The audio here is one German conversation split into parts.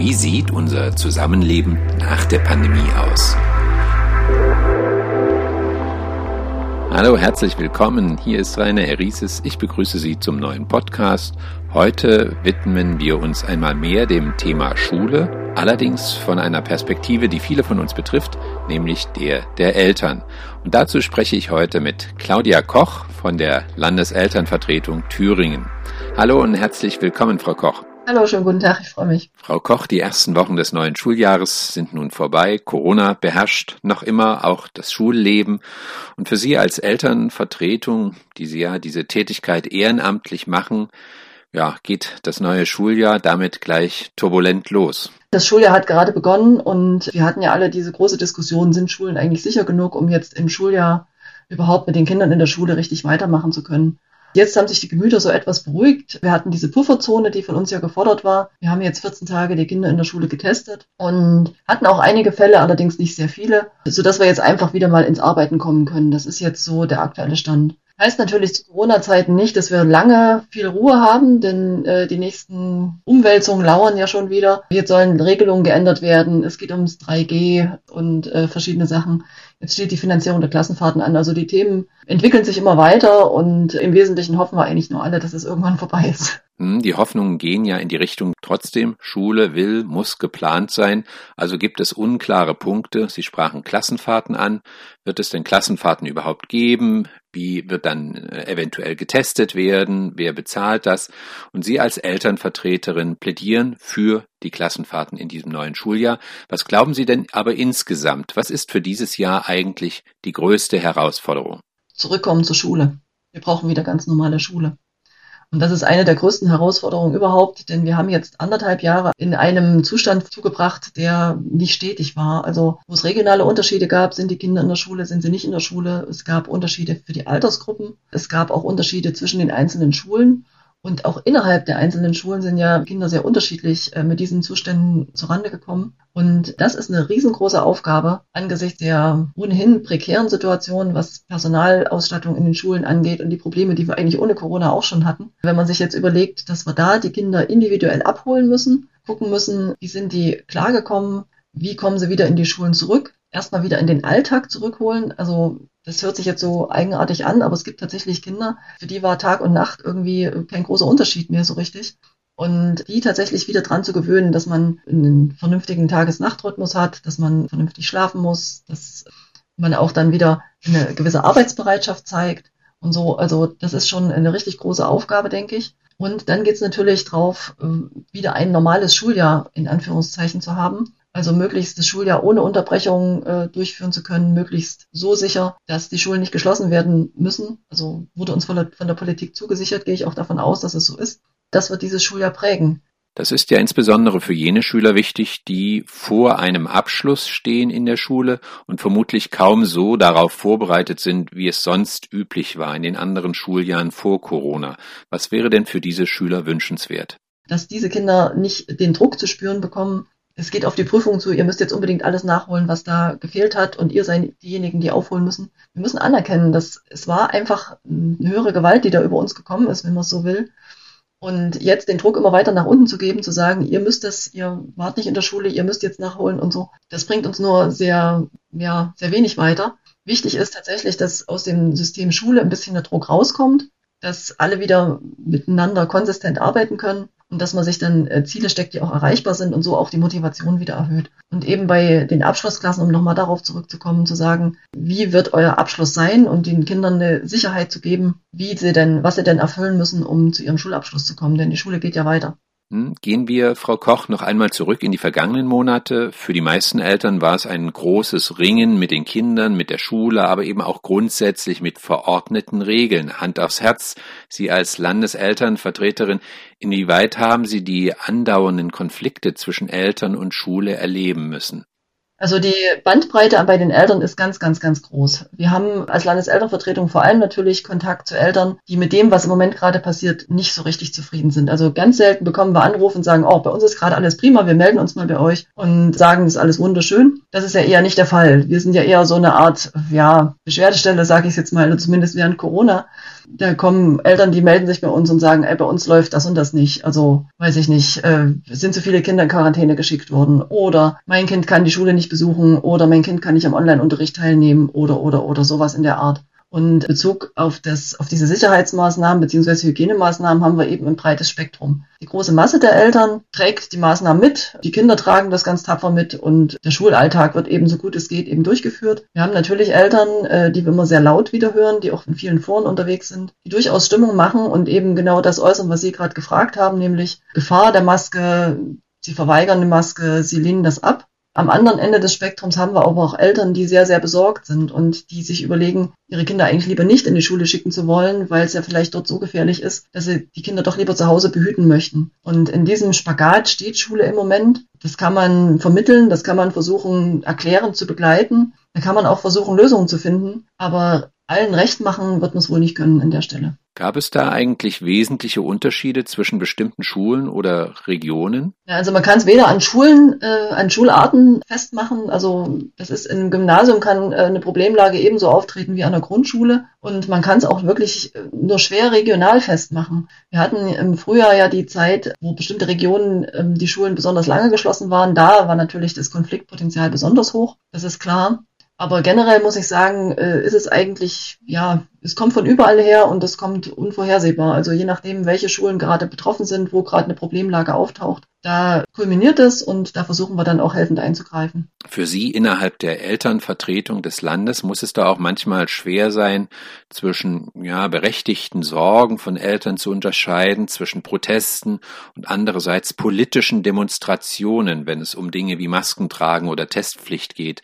Wie sieht unser Zusammenleben nach der Pandemie aus? Hallo, herzlich willkommen. Hier ist Rainer Erises. Ich begrüße Sie zum neuen Podcast. Heute widmen wir uns einmal mehr dem Thema Schule, allerdings von einer Perspektive, die viele von uns betrifft, nämlich der der Eltern. Und dazu spreche ich heute mit Claudia Koch von der Landeselternvertretung Thüringen. Hallo und herzlich willkommen, Frau Koch. Hallo, schönen guten Tag, ich freue mich. Frau Koch, die ersten Wochen des neuen Schuljahres sind nun vorbei. Corona beherrscht noch immer auch das Schulleben. Und für Sie als Elternvertretung, die Sie ja diese Tätigkeit ehrenamtlich machen, ja, geht das neue Schuljahr damit gleich turbulent los. Das Schuljahr hat gerade begonnen und wir hatten ja alle diese große Diskussion, sind Schulen eigentlich sicher genug, um jetzt im Schuljahr überhaupt mit den Kindern in der Schule richtig weitermachen zu können? Jetzt haben sich die Gemüter so etwas beruhigt. Wir hatten diese Pufferzone, die von uns ja gefordert war. Wir haben jetzt 14 Tage die Kinder in der Schule getestet und hatten auch einige Fälle, allerdings nicht sehr viele, sodass wir jetzt einfach wieder mal ins Arbeiten kommen können. Das ist jetzt so der aktuelle Stand. Heißt natürlich zu Corona-Zeiten nicht, dass wir lange viel Ruhe haben, denn äh, die nächsten Umwälzungen lauern ja schon wieder. Jetzt sollen Regelungen geändert werden. Es geht ums 3G und äh, verschiedene Sachen. Jetzt steht die Finanzierung der Klassenfahrten an. Also die Themen entwickeln sich immer weiter und im Wesentlichen hoffen wir eigentlich nur alle, dass es irgendwann vorbei ist. Hm, die Hoffnungen gehen ja in die Richtung, trotzdem, Schule will, muss geplant sein. Also gibt es unklare Punkte. Sie sprachen Klassenfahrten an. Wird es denn Klassenfahrten überhaupt geben? Wie wird dann äh, eventuell getestet werden? Wer bezahlt das? Und Sie als Elternvertreterin plädieren für die Klassenfahrten in diesem neuen Schuljahr. Was glauben Sie denn aber insgesamt? Was ist für dieses Jahr eigentlich die größte Herausforderung? Zurückkommen zur Schule. Wir brauchen wieder ganz normale Schule. Und das ist eine der größten Herausforderungen überhaupt, denn wir haben jetzt anderthalb Jahre in einem Zustand zugebracht, der nicht stetig war. Also wo es regionale Unterschiede gab, sind die Kinder in der Schule, sind sie nicht in der Schule. Es gab Unterschiede für die Altersgruppen. Es gab auch Unterschiede zwischen den einzelnen Schulen. Und auch innerhalb der einzelnen Schulen sind ja Kinder sehr unterschiedlich äh, mit diesen Zuständen zurande gekommen. Und das ist eine riesengroße Aufgabe angesichts der ohnehin prekären Situation, was Personalausstattung in den Schulen angeht und die Probleme, die wir eigentlich ohne Corona auch schon hatten. Wenn man sich jetzt überlegt, dass wir da die Kinder individuell abholen müssen, gucken müssen, wie sind die klargekommen, wie kommen sie wieder in die Schulen zurück, erstmal wieder in den Alltag zurückholen. Also das hört sich jetzt so eigenartig an, aber es gibt tatsächlich Kinder, für die war Tag und Nacht irgendwie kein großer Unterschied mehr so richtig. Und die tatsächlich wieder dran zu gewöhnen, dass man einen vernünftigen Tages-Nacht-Rhythmus hat, dass man vernünftig schlafen muss, dass man auch dann wieder eine gewisse Arbeitsbereitschaft zeigt und so. Also das ist schon eine richtig große Aufgabe, denke ich. Und dann geht es natürlich drauf, äh, wieder ein normales Schuljahr in Anführungszeichen zu haben also möglichst das Schuljahr ohne Unterbrechung äh, durchführen zu können, möglichst so sicher, dass die Schulen nicht geschlossen werden müssen. Also wurde uns von der, von der Politik zugesichert, gehe ich auch davon aus, dass es so ist. Das wird dieses Schuljahr prägen. Das ist ja insbesondere für jene Schüler wichtig, die vor einem Abschluss stehen in der Schule und vermutlich kaum so darauf vorbereitet sind, wie es sonst üblich war in den anderen Schuljahren vor Corona. Was wäre denn für diese Schüler wünschenswert? Dass diese Kinder nicht den Druck zu spüren bekommen, es geht auf die Prüfung zu, ihr müsst jetzt unbedingt alles nachholen, was da gefehlt hat und ihr seid diejenigen, die aufholen müssen. Wir müssen anerkennen, dass es war einfach eine höhere Gewalt, die da über uns gekommen ist, wenn man es so will. Und jetzt den Druck immer weiter nach unten zu geben, zu sagen, ihr müsst das, ihr wart nicht in der Schule, ihr müsst jetzt nachholen und so, das bringt uns nur sehr, ja, sehr wenig weiter. Wichtig ist tatsächlich, dass aus dem System Schule ein bisschen der Druck rauskommt, dass alle wieder miteinander konsistent arbeiten können und dass man sich dann äh, Ziele steckt, die auch erreichbar sind und so auch die Motivation wieder erhöht. Und eben bei den Abschlussklassen, um nochmal darauf zurückzukommen, zu sagen, wie wird euer Abschluss sein und den Kindern eine Sicherheit zu geben, wie sie denn, was sie denn erfüllen müssen, um zu ihrem Schulabschluss zu kommen, denn die Schule geht ja weiter. Hm, gehen wir, Frau Koch, noch einmal zurück in die vergangenen Monate. Für die meisten Eltern war es ein großes Ringen mit den Kindern, mit der Schule, aber eben auch grundsätzlich mit verordneten Regeln. Hand aufs Herz. Sie als Landeselternvertreterin, inwieweit haben Sie die andauernden Konflikte zwischen Eltern und Schule erleben müssen? Also die Bandbreite bei den Eltern ist ganz, ganz, ganz groß. Wir haben als Landeselternvertretung vor allem natürlich Kontakt zu Eltern, die mit dem, was im Moment gerade passiert, nicht so richtig zufrieden sind. Also ganz selten bekommen wir Anrufe und sagen, oh, bei uns ist gerade alles prima, wir melden uns mal bei euch und sagen, es ist alles wunderschön. Das ist ja eher nicht der Fall. Wir sind ja eher so eine Art, ja, Beschwerdestelle, sage ich jetzt mal, zumindest während Corona. Da kommen Eltern, die melden sich bei uns und sagen, ey, bei uns läuft das und das nicht. Also, weiß ich nicht, äh, sind zu viele Kinder in Quarantäne geschickt worden oder mein Kind kann die Schule nicht besuchen oder mein Kind kann nicht am Online-Unterricht teilnehmen oder, oder, oder sowas in der Art. Und Bezug auf, das, auf diese Sicherheitsmaßnahmen bzw. Hygienemaßnahmen haben wir eben ein breites Spektrum. Die große Masse der Eltern trägt die Maßnahmen mit, die Kinder tragen das ganz tapfer mit und der Schulalltag wird eben so gut es geht eben durchgeführt. Wir haben natürlich Eltern, äh, die wir immer sehr laut wiederhören, die auch in vielen Foren unterwegs sind, die durchaus Stimmung machen und eben genau das äußern, was Sie gerade gefragt haben, nämlich Gefahr der Maske, sie verweigern die Maske, sie lehnen das ab. Am anderen Ende des Spektrums haben wir aber auch Eltern, die sehr, sehr besorgt sind und die sich überlegen, ihre Kinder eigentlich lieber nicht in die Schule schicken zu wollen, weil es ja vielleicht dort so gefährlich ist, dass sie die Kinder doch lieber zu Hause behüten möchten. Und in diesem Spagat steht Schule im Moment. Das kann man vermitteln, das kann man versuchen, erklären, zu begleiten. Da kann man auch versuchen, Lösungen zu finden. Aber allen recht machen wird man es wohl nicht können an der Stelle. Gab es da eigentlich wesentliche Unterschiede zwischen bestimmten Schulen oder Regionen? Ja, also man kann es weder an Schulen, äh, an Schularten festmachen. Also das ist im Gymnasium kann äh, eine Problemlage ebenso auftreten wie an der Grundschule und man kann es auch wirklich äh, nur schwer regional festmachen. Wir hatten im Frühjahr ja die Zeit, wo bestimmte Regionen ähm, die Schulen besonders lange geschlossen waren. Da war natürlich das Konfliktpotenzial besonders hoch. Das ist klar. Aber generell muss ich sagen, äh, ist es eigentlich, ja, es kommt von überall her und es kommt unvorhersehbar. Also je nachdem, welche Schulen gerade betroffen sind, wo gerade eine Problemlage auftaucht, da kulminiert es und da versuchen wir dann auch helfend einzugreifen. Für Sie innerhalb der Elternvertretung des Landes muss es da auch manchmal schwer sein, zwischen ja, berechtigten Sorgen von Eltern zu unterscheiden, zwischen Protesten und andererseits politischen Demonstrationen, wenn es um Dinge wie Maskentragen oder Testpflicht geht.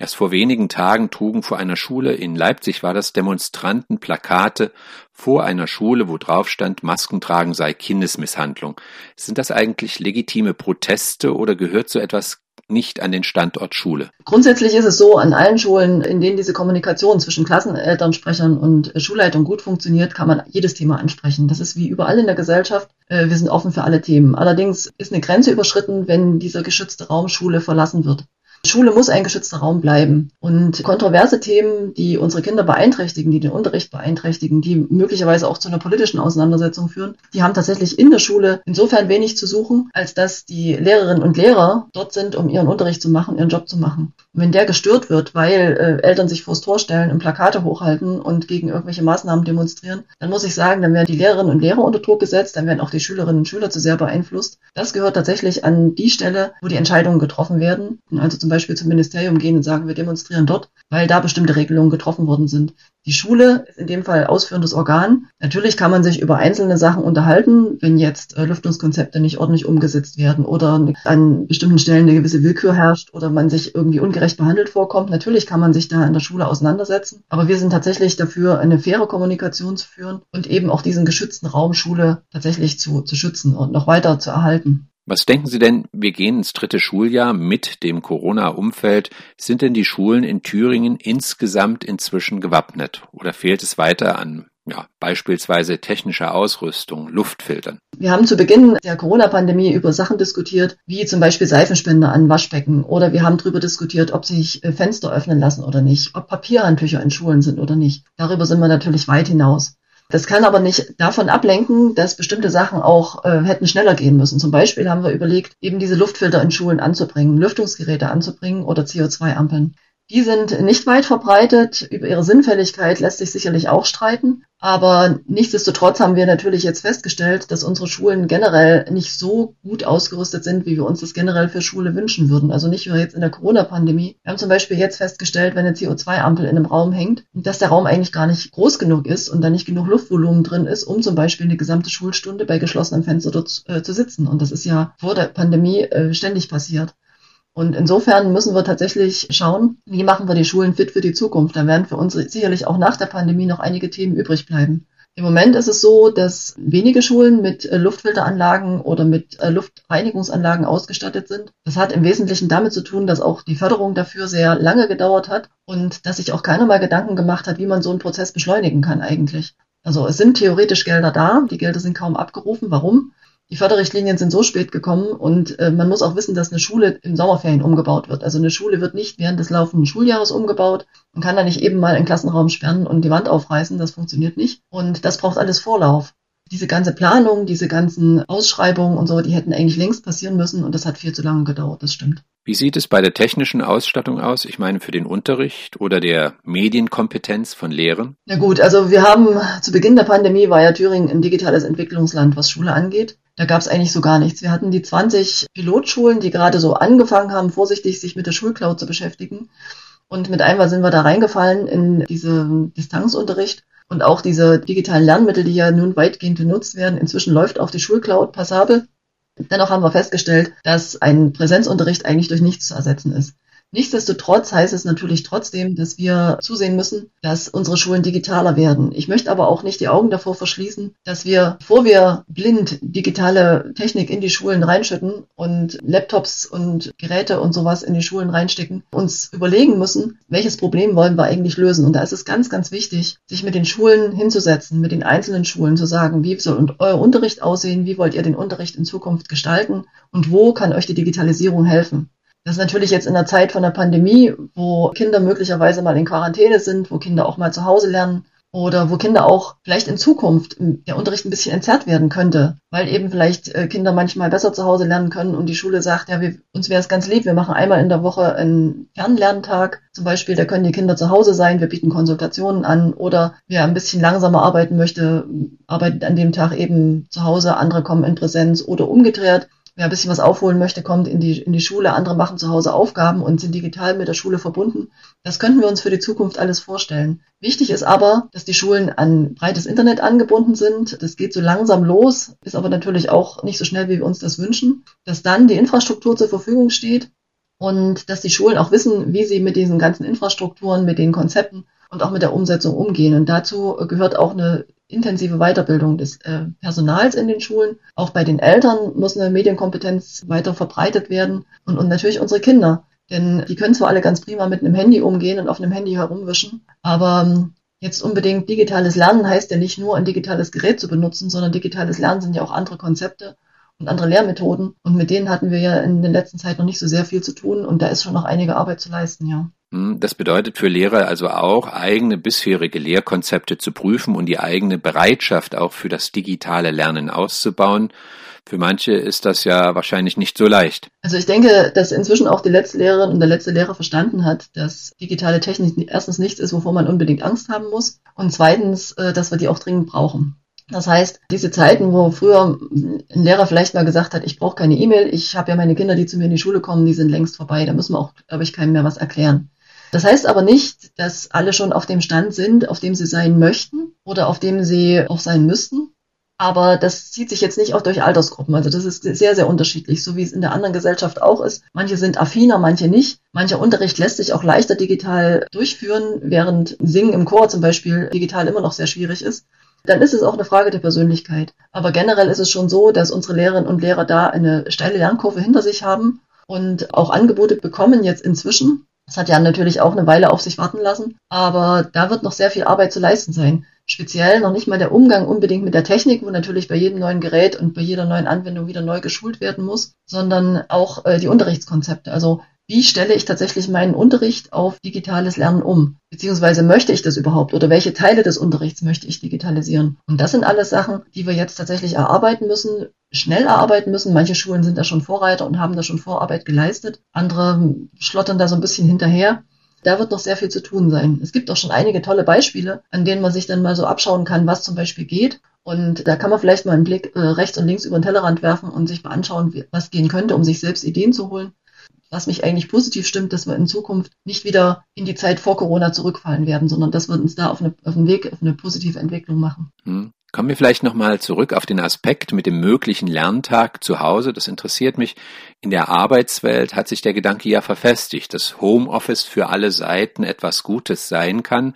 Erst vor wenigen Tagen trugen vor einer Schule in Leipzig war das Demonstranten Plakate vor einer Schule, wo drauf stand, Maskentragen sei Kindesmisshandlung. Sind das eigentlich legitime Proteste oder gehört so etwas nicht an den Standort Schule? Grundsätzlich ist es so, an allen Schulen, in denen diese Kommunikation zwischen Klassenelternsprechern und Schulleitung gut funktioniert, kann man jedes Thema ansprechen. Das ist wie überall in der Gesellschaft. Äh, wir sind offen für alle Themen. Allerdings ist eine Grenze überschritten, wenn dieser geschützte Raum Schule verlassen wird. Schule muss ein geschützter Raum bleiben. Und kontroverse Themen, die unsere Kinder beeinträchtigen, die den Unterricht beeinträchtigen, die möglicherweise auch zu einer politischen Auseinandersetzung führen, die haben tatsächlich in der Schule insofern wenig zu suchen, als dass die Lehrerinnen und Lehrer dort sind, um ihren Unterricht zu machen, ihren Job zu machen. Und wenn der gestört wird, weil äh, Eltern sich vors Tor stellen und Plakate hochhalten und gegen irgendwelche Maßnahmen demonstrieren, dann muss ich sagen, dann werden die Lehrerinnen und Lehrer unter Druck gesetzt, dann werden auch die Schülerinnen und Schüler zu sehr beeinflusst. Das gehört tatsächlich an die Stelle, wo die Entscheidungen getroffen werden. Also zum Beispiel zum Ministerium gehen und sagen, wir demonstrieren dort, weil da bestimmte Regelungen getroffen worden sind. Die Schule ist in dem Fall ausführendes Organ. Natürlich kann man sich über einzelne Sachen unterhalten, wenn jetzt äh, Lüftungskonzepte nicht ordentlich umgesetzt werden oder an bestimmten Stellen eine gewisse Willkür herrscht oder man sich irgendwie ungerecht behandelt vorkommt. Natürlich kann man sich da in der Schule auseinandersetzen. Aber wir sind tatsächlich dafür, eine faire Kommunikation zu führen und eben auch diesen geschützten Raum Schule tatsächlich zu, zu schützen und noch weiter zu erhalten. Was denken Sie denn, wir gehen ins dritte Schuljahr mit dem Corona-Umfeld. Sind denn die Schulen in Thüringen insgesamt inzwischen gewappnet oder fehlt es weiter an ja, beispielsweise technischer Ausrüstung, Luftfiltern. Wir haben zu Beginn der Corona-Pandemie über Sachen diskutiert, wie zum Beispiel Seifenspender an Waschbecken oder wir haben darüber diskutiert, ob sich äh, Fenster öffnen lassen oder nicht, ob Papierhandtücher in Schulen sind oder nicht. Darüber sind wir natürlich weit hinaus. Das kann aber nicht davon ablenken, dass bestimmte Sachen auch äh, hätten schneller gehen müssen. Zum Beispiel haben wir überlegt, eben diese Luftfilter in Schulen anzubringen, Lüftungsgeräte anzubringen oder CO2-Ampeln. Die sind nicht weit verbreitet. Über ihre Sinnfälligkeit lässt sich sicherlich auch streiten. Aber nichtsdestotrotz haben wir natürlich jetzt festgestellt, dass unsere Schulen generell nicht so gut ausgerüstet sind, wie wir uns das generell für Schule wünschen würden. Also nicht nur jetzt in der Corona-Pandemie. Wir haben zum Beispiel jetzt festgestellt, wenn eine CO2-Ampel in einem Raum hängt, dass der Raum eigentlich gar nicht groß genug ist und da nicht genug Luftvolumen drin ist, um zum Beispiel eine gesamte Schulstunde bei geschlossenem Fenster dort äh, zu sitzen. Und das ist ja vor der Pandemie äh, ständig passiert. Und insofern müssen wir tatsächlich schauen, wie machen wir die Schulen fit für die Zukunft. Da werden für uns sicherlich auch nach der Pandemie noch einige Themen übrig bleiben. Im Moment ist es so, dass wenige Schulen mit äh, Luftfilteranlagen oder mit äh, Luftreinigungsanlagen ausgestattet sind. Das hat im Wesentlichen damit zu tun, dass auch die Förderung dafür sehr lange gedauert hat und dass sich auch keiner mal Gedanken gemacht hat, wie man so einen Prozess beschleunigen kann eigentlich. Also es sind theoretisch Gelder da, die Gelder sind kaum abgerufen. Warum? Die Förderrichtlinien sind so spät gekommen und äh, man muss auch wissen, dass eine Schule im Sommerferien umgebaut wird. Also eine Schule wird nicht während des laufenden Schuljahres umgebaut. Man kann da nicht eben mal einen Klassenraum sperren und die Wand aufreißen. Das funktioniert nicht. Und das braucht alles Vorlauf. Diese ganze Planung, diese ganzen Ausschreibungen und so, die hätten eigentlich längst passieren müssen und das hat viel zu lange gedauert. Das stimmt. Wie sieht es bei der technischen Ausstattung aus? Ich meine für den Unterricht oder der Medienkompetenz von Lehrern? Na gut, also wir haben zu Beginn der Pandemie war ja Thüringen ein digitales Entwicklungsland, was Schule angeht. Da gab es eigentlich so gar nichts. Wir hatten die 20 Pilotschulen, die gerade so angefangen haben, vorsichtig sich mit der Schulcloud zu beschäftigen. Und mit einmal sind wir da reingefallen in diese Distanzunterricht und auch diese digitalen Lernmittel, die ja nun weitgehend genutzt werden. Inzwischen läuft auch die Schulcloud passabel. Dennoch haben wir festgestellt, dass ein Präsenzunterricht eigentlich durch nichts zu ersetzen ist. Nichtsdestotrotz heißt es natürlich trotzdem, dass wir zusehen müssen, dass unsere Schulen digitaler werden. Ich möchte aber auch nicht die Augen davor verschließen, dass wir, bevor wir blind digitale Technik in die Schulen reinschütten und Laptops und Geräte und sowas in die Schulen reinstecken, uns überlegen müssen, welches Problem wollen wir eigentlich lösen. Und da ist es ganz, ganz wichtig, sich mit den Schulen hinzusetzen, mit den einzelnen Schulen zu sagen, wie soll euer Unterricht aussehen, wie wollt ihr den Unterricht in Zukunft gestalten und wo kann euch die Digitalisierung helfen. Das ist natürlich jetzt in der Zeit von der Pandemie, wo Kinder möglicherweise mal in Quarantäne sind, wo Kinder auch mal zu Hause lernen oder wo Kinder auch vielleicht in Zukunft der Unterricht ein bisschen entzerrt werden könnte, weil eben vielleicht äh, Kinder manchmal besser zu Hause lernen können und die Schule sagt, ja, wir, uns wäre es ganz lieb, wir machen einmal in der Woche einen Fernlerntag. Zum Beispiel, da können die Kinder zu Hause sein, wir bieten Konsultationen an oder wer ein bisschen langsamer arbeiten möchte, arbeitet an dem Tag eben zu Hause, andere kommen in Präsenz oder umgedreht wer ein bisschen was aufholen möchte, kommt in die, in die Schule, andere machen zu Hause Aufgaben und sind digital mit der Schule verbunden. Das könnten wir uns für die Zukunft alles vorstellen. Wichtig ist aber, dass die Schulen an breites Internet angebunden sind. Das geht so langsam los, ist aber natürlich auch nicht so schnell, wie wir uns das wünschen. Dass dann die Infrastruktur zur Verfügung steht und dass die Schulen auch wissen, wie sie mit diesen ganzen Infrastrukturen, mit den Konzepten und auch mit der Umsetzung umgehen. Und dazu gehört auch eine intensive Weiterbildung des äh, Personals in den Schulen. Auch bei den Eltern muss eine Medienkompetenz weiter verbreitet werden und, und natürlich unsere Kinder. Denn die können zwar alle ganz prima mit einem Handy umgehen und auf einem Handy herumwischen, aber ähm, jetzt unbedingt digitales Lernen heißt ja nicht nur ein digitales Gerät zu benutzen, sondern digitales Lernen sind ja auch andere Konzepte und andere Lehrmethoden. Und mit denen hatten wir ja in der letzten Zeit noch nicht so sehr viel zu tun und da ist schon noch einige Arbeit zu leisten, ja. Hm, das bedeutet für Lehrer also auch, eigene bisherige Lehrkonzepte zu prüfen und die eigene Bereitschaft auch für das digitale Lernen auszubauen. Für manche ist das ja wahrscheinlich nicht so leicht. Also ich denke, dass inzwischen auch die letzte Lehrerin und der letzte Lehrer verstanden hat, dass digitale Technik erstens nichts ist, wovor man unbedingt Angst haben muss und zweitens, äh, dass wir die auch dringend brauchen. Das heißt, diese Zeiten, wo früher ein Lehrer vielleicht mal gesagt hat, ich brauche keine E-Mail, ich habe ja meine Kinder, die zu mir in die Schule kommen, die sind längst vorbei. Da müssen wir auch, glaube ich, keinem mehr was erklären. Das heißt aber nicht, dass alle schon auf dem Stand sind, auf dem sie sein möchten oder auf dem sie auch sein müssten. Aber das zieht sich jetzt nicht auch durch Altersgruppen. Also das ist sehr, sehr unterschiedlich, so wie es in der anderen Gesellschaft auch ist. Manche sind affiner, manche nicht. Mancher Unterricht lässt sich auch leichter digital durchführen, während Singen im Chor zum Beispiel digital immer noch sehr schwierig ist. Dann ist es auch eine Frage der Persönlichkeit. Aber generell ist es schon so, dass unsere Lehrerinnen und Lehrer da eine steile Lernkurve hinter sich haben und auch Angebote bekommen jetzt inzwischen, das hat ja natürlich auch eine Weile auf sich warten lassen, aber da wird noch sehr viel Arbeit zu leisten sein. Speziell noch nicht mal der Umgang unbedingt mit der Technik, wo natürlich bei jedem neuen Gerät und bei jeder neuen Anwendung wieder neu geschult werden muss, sondern auch äh, die Unterrichtskonzepte. Also wie stelle ich tatsächlich meinen Unterricht auf digitales Lernen um? Beziehungsweise möchte ich das überhaupt oder welche Teile des Unterrichts möchte ich digitalisieren? Und das sind alles Sachen, die wir jetzt tatsächlich erarbeiten müssen, schnell erarbeiten müssen. Manche Schulen sind da schon Vorreiter und haben da schon Vorarbeit geleistet. Andere schlottern da so ein bisschen hinterher. Da wird noch sehr viel zu tun sein. Es gibt auch schon einige tolle Beispiele, an denen man sich dann mal so abschauen kann, was zum Beispiel geht. Und da kann man vielleicht mal einen Blick äh, rechts und links über den Tellerrand werfen und sich mal anschauen, was gehen könnte, um sich selbst Ideen zu holen was mich eigentlich positiv stimmt, dass wir in Zukunft nicht wieder in die Zeit vor Corona zurückfallen werden, sondern dass wir uns da auf, eine, auf einen Weg, auf eine positive Entwicklung machen. Hm. Kommen wir vielleicht nochmal zurück auf den Aspekt mit dem möglichen Lerntag zu Hause. Das interessiert mich. In der Arbeitswelt hat sich der Gedanke ja verfestigt, dass Homeoffice für alle Seiten etwas Gutes sein kann.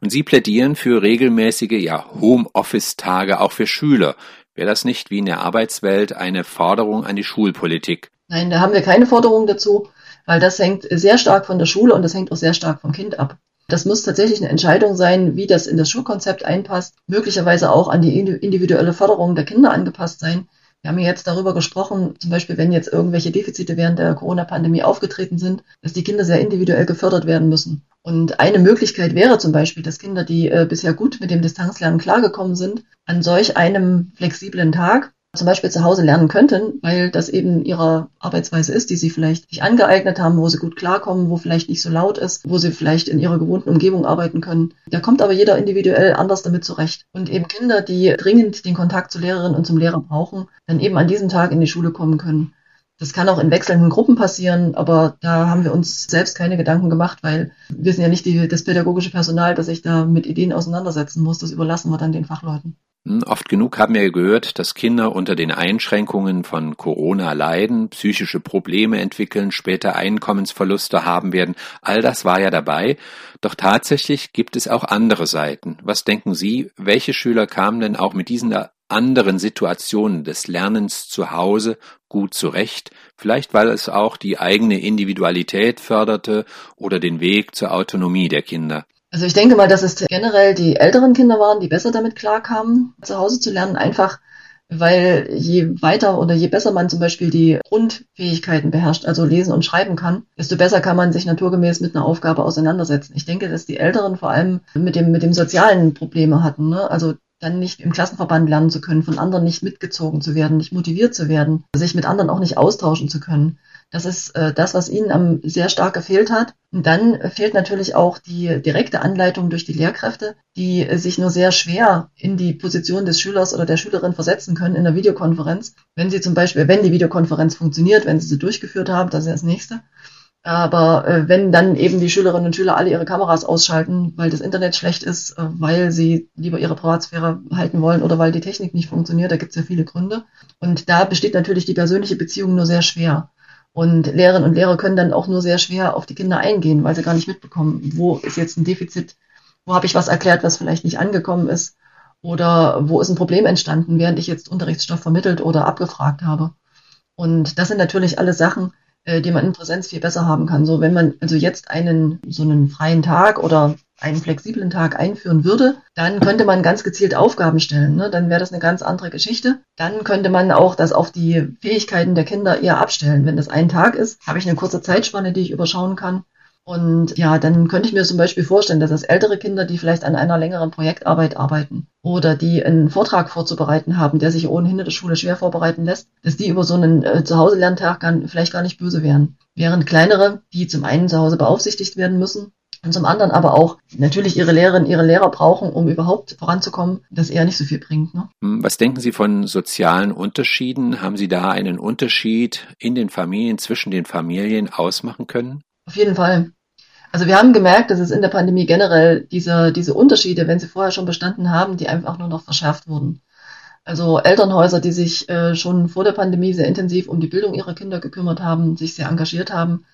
Und Sie plädieren für regelmäßige, ja, Homeoffice-Tage auch für Schüler. Wäre das nicht wie in der Arbeitswelt eine Forderung an die Schulpolitik? Nein, da haben wir keine Forderung dazu, weil das hängt sehr stark von der Schule und das hängt auch sehr stark vom Kind ab. Das muss tatsächlich eine Entscheidung sein, wie das in das Schulkonzept einpasst, möglicherweise auch an die individuelle Förderung der Kinder angepasst sein. Wir haben ja jetzt darüber gesprochen, zum Beispiel, wenn jetzt irgendwelche Defizite während der Corona-Pandemie aufgetreten sind, dass die Kinder sehr individuell gefördert werden müssen. Und eine Möglichkeit wäre zum Beispiel, dass Kinder, die äh, bisher gut mit dem Distanzlernen klargekommen sind, an solch einem flexiblen Tag zum Beispiel zu Hause lernen könnten, weil das eben ihre Arbeitsweise ist, die sie vielleicht sich angeeignet haben, wo sie gut klarkommen, wo vielleicht nicht so laut ist, wo sie vielleicht in ihrer gewohnten Umgebung arbeiten können. Da kommt aber jeder individuell anders damit zurecht. Und eben Kinder, die dringend den Kontakt zur Lehrerin und zum Lehrer brauchen, dann eben an diesem Tag in die Schule kommen können. Das kann auch in wechselnden Gruppen passieren, aber da haben wir uns selbst keine Gedanken gemacht, weil wir sind ja nicht die, das pädagogische Personal, das sich da mit Ideen auseinandersetzen muss. Das überlassen wir dann den Fachleuten. Hm, oft genug haben wir gehört, dass Kinder unter den Einschränkungen von Corona leiden, psychische Probleme entwickeln, später Einkommensverluste haben werden. All das war ja dabei. Doch tatsächlich gibt es auch andere Seiten. Was denken Sie, welche Schüler kamen denn auch mit diesen anderen Situationen des Lernens zu Hause gut zurecht? Vielleicht weil es auch die eigene Individualität förderte oder den Weg zur Autonomie der Kinder. Also ich denke mal, dass es generell die älteren Kinder waren, die besser damit klarkamen, zu Hause zu lernen, einfach weil je weiter oder je besser man zum Beispiel die Grundfähigkeiten beherrscht, also lesen und schreiben kann, desto besser kann man sich naturgemäß mit einer Aufgabe auseinandersetzen. Ich denke, dass die Älteren vor allem mit dem, mit dem sozialen Probleme hatten. Ne? Also dann nicht im Klassenverband lernen zu können, von anderen nicht mitgezogen zu werden, nicht motiviert zu werden, sich mit anderen auch nicht austauschen zu können. Das ist äh, das, was ihnen am sehr stark gefehlt hat. Und dann fehlt natürlich auch die direkte Anleitung durch die Lehrkräfte, die sich nur sehr schwer in die Position des Schülers oder der Schülerin versetzen können in der Videokonferenz. Wenn sie zum Beispiel, wenn die Videokonferenz funktioniert, wenn sie sie durchgeführt haben, das ist das nächste. Aber äh, wenn dann eben die Schülerinnen und Schüler alle ihre Kameras ausschalten, weil das Internet schlecht ist, äh, weil sie lieber ihre Privatsphäre halten wollen oder weil die Technik nicht funktioniert, da gibt es ja viele Gründe. Und da besteht natürlich die persönliche Beziehung nur sehr schwer. Und Lehrerinnen und Lehrer können dann auch nur sehr schwer auf die Kinder eingehen, weil sie gar nicht mitbekommen, wo ist jetzt ein Defizit, wo habe ich was erklärt, was vielleicht nicht angekommen ist oder wo ist ein Problem entstanden, während ich jetzt Unterrichtsstoff vermittelt oder abgefragt habe. Und das sind natürlich alle Sachen, äh, die man in Präsenz viel besser haben kann. So, wenn man also jetzt einen so einen freien Tag oder einen flexiblen Tag einführen würde, dann könnte man ganz gezielt Aufgaben stellen. Ne? Dann wäre das eine ganz andere Geschichte. Dann könnte man auch das auf die Fähigkeiten der Kinder eher abstellen. Wenn das ein Tag ist, habe ich eine kurze Zeitspanne, die ich überschauen kann. Und ja, dann könnte ich mir zum Beispiel vorstellen, dass das ältere Kinder, die vielleicht an einer längeren Projektarbeit arbeiten oder die einen Vortrag vorzubereiten haben, der sich ohnehin in der Schule schwer vorbereiten lässt, dass die über so einen äh, Zuhause-Lerntag vielleicht gar nicht böse wären. Während kleinere, die zum einen zu Hause beaufsichtigt werden müssen und zum anderen aber auch natürlich ihre Lehrerinnen, ihre Lehrer brauchen, um überhaupt voranzukommen, das eher nicht so viel bringt. Ne? Hm, was denken Sie von sozialen Unterschieden? Haben Sie da einen Unterschied in den Familien, zwischen den Familien ausmachen können? Auf jeden Fall. Also wir haben gemerkt, dass es in der Pandemie generell diese, diese Unterschiede, wenn sie vorher schon bestanden haben, die einfach nur noch verschärft wurden. Also Elternhäuser, die sich äh, schon vor der Pandemie sehr intensiv um die Bildung ihrer Kinder gekümmert haben, sich sehr engagiert haben,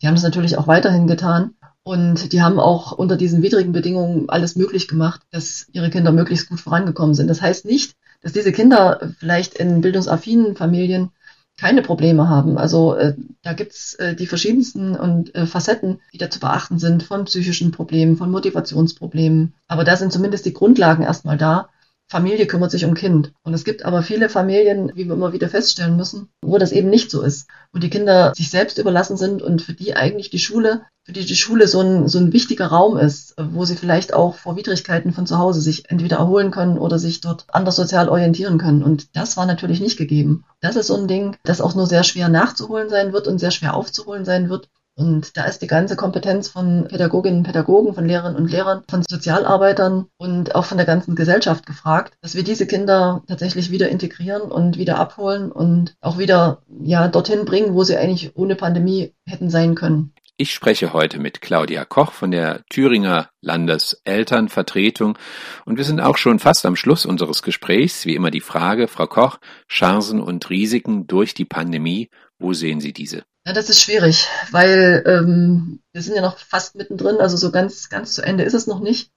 die haben es natürlich auch weiterhin getan. Und die haben auch unter diesen widrigen Bedingungen alles möglich gemacht, dass ihre Kinder möglichst gut vorangekommen sind. Das heißt nicht, dass diese Kinder vielleicht in bildungsaffinen Familien keine Probleme haben. Also äh, da gibt's äh, die verschiedensten und äh, Facetten, die da zu beachten sind, von psychischen Problemen, von Motivationsproblemen. Aber da sind zumindest die Grundlagen erstmal da. Familie kümmert sich um Kind. Und es gibt aber viele Familien, wie wir immer wieder feststellen müssen, wo das eben nicht so ist. Wo die Kinder sich selbst überlassen sind und für die eigentlich die Schule für die die Schule so ein, so ein wichtiger Raum ist, wo sie vielleicht auch vor Widrigkeiten von zu Hause sich entweder erholen können oder sich dort anders sozial orientieren können. Und das war natürlich nicht gegeben. Das ist so ein Ding, das auch nur sehr schwer nachzuholen sein wird und sehr schwer aufzuholen sein wird, Und da ist die ganze Kompetenz von Pädagoginnen und Pädagogen, von Lehrerinnen und Lehrern, von Sozialarbeitern und auch von der ganzen Gesellschaft gefragt, dass wir diese Kinder tatsächlich wieder integrieren und wieder abholen und auch wieder ja dorthin bringen, wo sie eigentlich ohne Pandemie hätten sein können. Ich spreche heute mit Claudia Koch von der Thüringer Landeselternvertretung und wir sind auch schon fast am Schluss unseres Gesprächs. Wie immer die Frage, Frau Koch, Chancen und Risiken durch die Pandemie, wo sehen Sie diese? Ja, das ist schwierig, weil ähm, wir sind ja noch fast mittendrin, also so ganz, ganz zu Ende ist es noch nicht.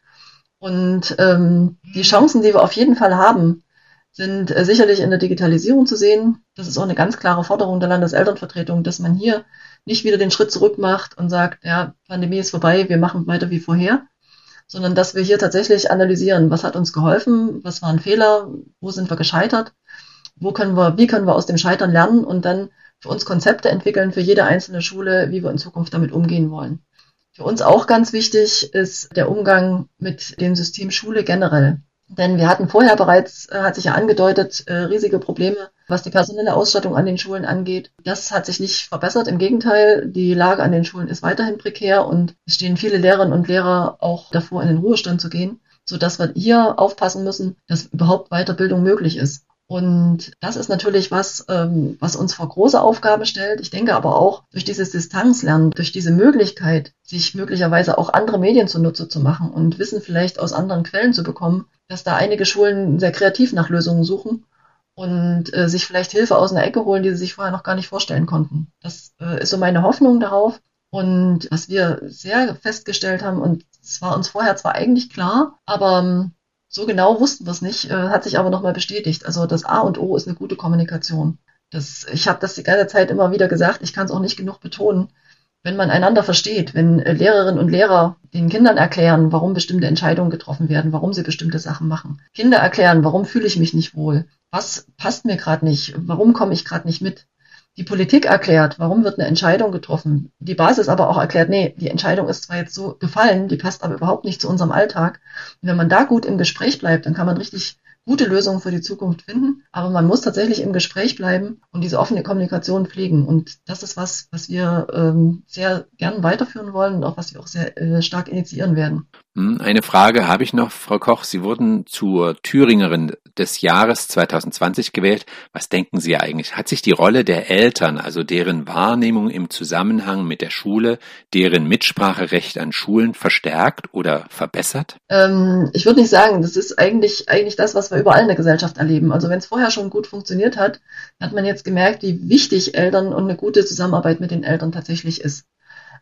Und ähm, die Chancen, die wir auf jeden Fall haben, sind äh, sicherlich in der Digitalisierung zu sehen. Das ist auch eine ganz klare Forderung der Landeselternvertretung, dass man hier nicht wieder den Schritt zurück macht und sagt, ja, Pandemie ist vorbei, wir machen weiter wie vorher, sondern dass wir hier tatsächlich analysieren, was hat uns geholfen, was waren Fehler, wo sind wir gescheitert, wo können wir, wie können wir aus dem Scheitern lernen und dann für uns Konzepte entwickeln für jede einzelne Schule, wie wir in Zukunft damit umgehen wollen. Für uns auch ganz wichtig ist der Umgang mit dem System Schule generell. Denn wir hatten vorher bereits, äh, hat sich ja angedeutet, äh, riesige Probleme, was die personelle Ausstattung an den Schulen angeht. Das hat sich nicht verbessert. Im Gegenteil, die Lage an den Schulen ist weiterhin prekär und es stehen viele Lehrerinnen und Lehrer auch davor, in den Ruhestand zu gehen, sodass wir hier aufpassen müssen, dass überhaupt Weiterbildung möglich ist. Und das ist natürlich was, ähm, was uns vor große Aufgaben stellt. Ich denke aber auch durch dieses Distanzlernen, durch diese Möglichkeit, sich möglicherweise auch andere Medien zunutze zu machen und Wissen vielleicht aus anderen Quellen zu bekommen, dass da einige Schulen sehr kreativ nach Lösungen suchen und äh, sich vielleicht Hilfe aus einer Ecke holen, die sie sich vorher noch gar nicht vorstellen konnten. Das äh, ist so meine Hoffnung darauf. Und was wir sehr festgestellt haben, und es war uns vorher zwar eigentlich klar, aber ähm, so genau wussten wir es nicht, äh, hat sich aber nochmal bestätigt. Also das A und O ist eine gute Kommunikation. Das, ich habe das die ganze Zeit immer wieder gesagt, ich kann es auch nicht genug betonen. Wenn man einander versteht, wenn äh, Lehrerinnen und Lehrer den Kindern erklären, warum bestimmte Entscheidungen getroffen werden, warum sie bestimmte Sachen machen. Kinder erklären, warum fühle ich mich nicht wohl, was passt mir gerade nicht, warum komme ich gerade nicht mit die Politik erklärt, warum wird eine Entscheidung getroffen, die Basis aber auch erklärt, nee, die Entscheidung ist zwar jetzt so gefallen, die passt aber überhaupt nicht zu unserem Alltag. Und wenn man da gut im Gespräch bleibt, dann kann man richtig gute Lösungen für die Zukunft finden. Aber man muss tatsächlich im Gespräch bleiben und diese offene Kommunikation pflegen. Und das ist was, was wir ähm, sehr gern weiterführen wollen und auch was wir auch sehr äh, stark initiieren werden. Hm, eine Frage habe ich noch, Frau Koch. Sie wurden zur Thüringerin des Jahres 2020 gewählt. Was denken Sie eigentlich? Hat sich die Rolle der Eltern, also deren Wahrnehmung im Zusammenhang mit der Schule, deren Mitspracherecht an Schulen verstärkt oder verbessert? Ähm, ich würde nicht sagen, das ist eigentlich, eigentlich das, was wir überall in der Gesellschaft erleben. Also wenn es vorher schon gut funktioniert hat, hat man jetzt gemerkt, wie wichtig Eltern und eine gute Zusammenarbeit mit den Eltern tatsächlich ist.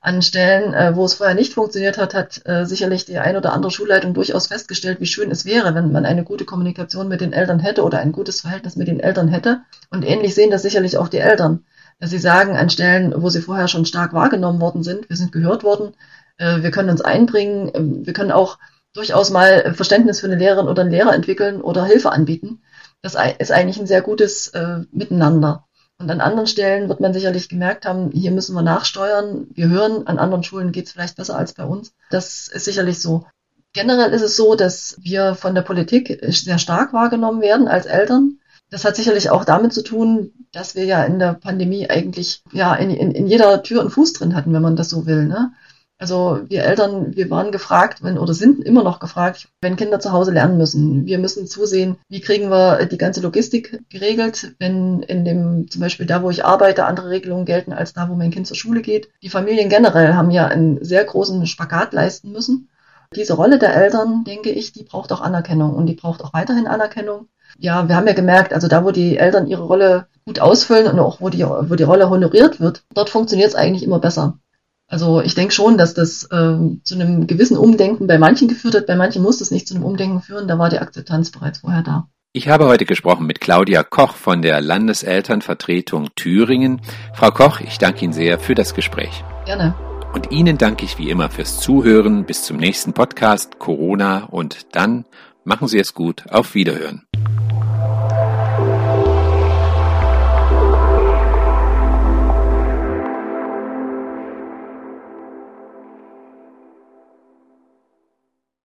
An Stellen, äh, wo es vorher nicht funktioniert hat, hat äh, sicherlich die ein oder andere Schulleitung durchaus festgestellt, wie schön es wäre, wenn man eine gute Kommunikation mit den Eltern hätte oder ein gutes Verhältnis mit den Eltern hätte. Und ähnlich sehen das sicherlich auch die Eltern, sie sagen, an Stellen, wo sie vorher schon stark wahrgenommen worden sind, wir sind gehört worden, äh, wir können uns einbringen, äh, wir können auch durchaus mal Verständnis für eine Lehrerin oder einen Lehrer entwickeln oder Hilfe anbieten. Das ist eigentlich ein sehr gutes äh, Miteinander. Und an anderen Stellen wird man sicherlich gemerkt haben, hier müssen wir nachsteuern. Wir hören, an anderen Schulen geht es vielleicht besser als bei uns. Das ist sicherlich so. Generell ist es so, dass wir von der Politik sehr stark wahrgenommen werden als Eltern. Das hat sicherlich auch damit zu tun, dass wir ja in der Pandemie eigentlich ja in, in, in jeder Tür einen Fuß drin hatten, wenn man das so will. Ne? Also wir Eltern, wir waren gefragt, wenn oder sind immer noch gefragt, wenn Kinder zu Hause lernen müssen. Wir müssen zusehen, wie kriegen wir die ganze Logistik geregelt, wenn in dem zum Beispiel da, wo ich arbeite, andere Regelungen gelten als da, wo mein Kind zur Schule geht. Die Familien generell haben ja einen sehr großen Spagat leisten müssen. Diese Rolle der Eltern, denke ich, die braucht auch Anerkennung und die braucht auch weiterhin Anerkennung. Ja, wir haben ja gemerkt, also da, wo die Eltern ihre Rolle gut ausfüllen und auch wo die, wo die Rolle honoriert wird, dort funktioniert es eigentlich immer besser. Also ich denke schon, dass das äh, zu einem gewissen Umdenken bei manchen geführt hat. Bei manchen muss es nicht zu einem Umdenken führen. Da war die Akzeptanz bereits vorher da. Ich habe heute gesprochen mit Claudia Koch von der Landeselternvertretung Thüringen. Frau Koch, ich danke Ihnen sehr für das Gespräch. Gerne. Und Ihnen danke ich wie immer fürs Zuhören. Bis zum nächsten Podcast Corona und dann machen Sie es gut. Auf Wiederhören.